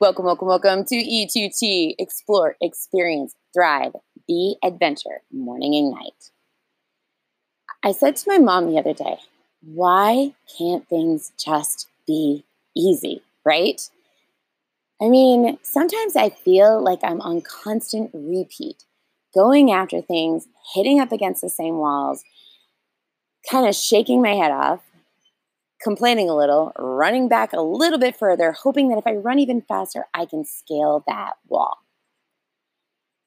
Welcome, welcome, welcome to E2T Explore, Experience, Thrive, Be Adventure, Morning and Night. I said to my mom the other day, why can't things just be easy, right? I mean, sometimes I feel like I'm on constant repeat, going after things, hitting up against the same walls, kind of shaking my head off, complaining a little, running back a little bit further, hoping that if I run even faster, I can scale that wall.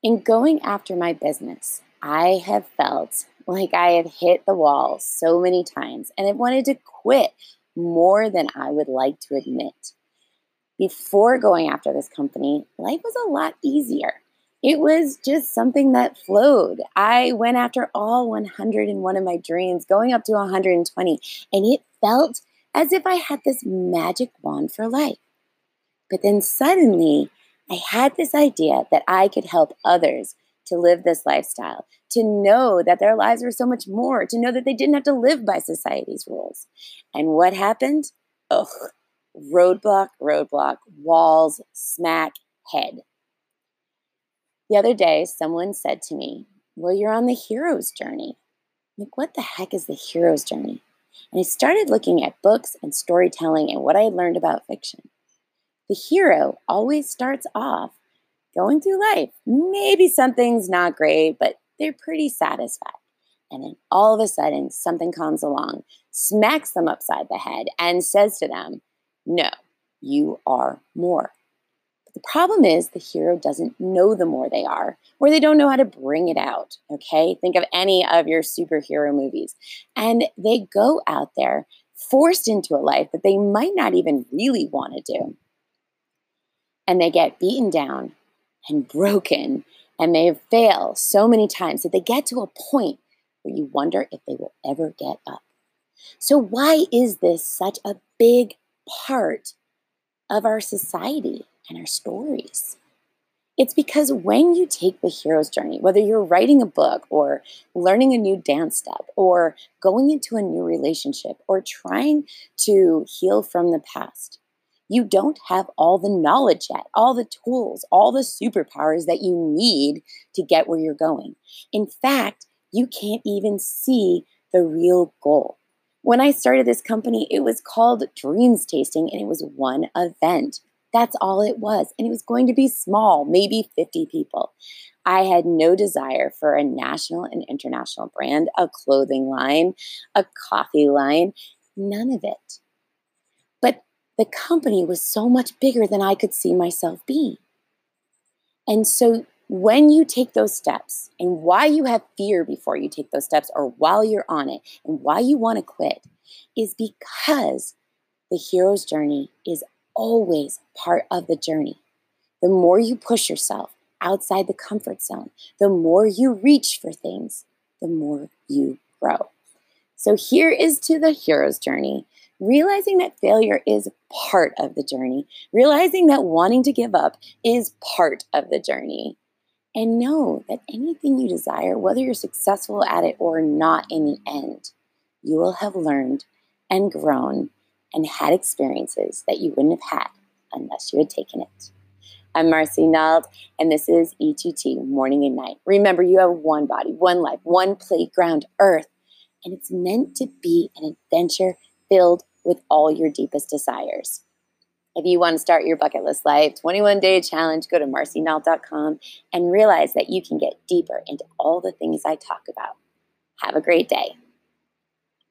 In going after my business, I have felt like I have hit the wall so many times and I've wanted to quit more than I would like to admit. Before going after this company, life was a lot easier. It was just something that flowed. I went after all 101 of my dreams, going up to 120, and it felt as if I had this magic wand for life. But then suddenly, I had this idea that I could help others to live this lifestyle, to know that their lives were so much more, to know that they didn't have to live by society's rules. And what happened? Ugh, roadblock, roadblock, walls, smack, head. The other day, someone said to me, Well, you're on the hero's journey. I'm like, what the heck is the hero's journey? And I started looking at books and storytelling and what I had learned about fiction. The hero always starts off going through life. Maybe something's not great, but they're pretty satisfied. And then all of a sudden, something comes along, smacks them upside the head, and says to them, No, you are more. The problem is the hero doesn't know the more they are, or they don't know how to bring it out. Okay. Think of any of your superhero movies. And they go out there forced into a life that they might not even really want to do. And they get beaten down and broken and they fail so many times that they get to a point where you wonder if they will ever get up. So, why is this such a big part of our society and our stories? It's because when you take the hero's journey, whether you're writing a book or learning a new dance step or going into a new relationship or trying to heal from the past, you don't have all the knowledge yet, all the tools, all the superpowers that you need to get where you're going. In fact, you can't even see the real goal. When I started this company, it was called Dreams Tasting and it was one event. That's all it was. And it was going to be small, maybe 50 people. I had no desire for a national and international brand, a clothing line, a coffee line, none of it But the company was so much bigger than I could see myself being. And so when you take those steps and why you have fear before you take those steps or while you're on it and why you want to quit is because the hero's journey is always part of the journey. The more you push yourself outside the comfort zone, the more you reach for things, the more you grow. So here is to the hero's journey realizing that failure is part of the journey, realizing that wanting to give up is part of the journey. And know that anything you desire, whether you're successful at it or not in the end, you will have learned and grown and had experiences that you wouldn't have had unless you had taken it. I'm Marcy Nald, and this is E2T Morning and Night. Remember, you have one body, one life, one playground, Earth, and it's meant to be an adventure filled with all your deepest desires. If you want to start your bucket list life 21 day challenge, go to marcynalt.com and realize that you can get deeper into all the things I talk about. Have a great day.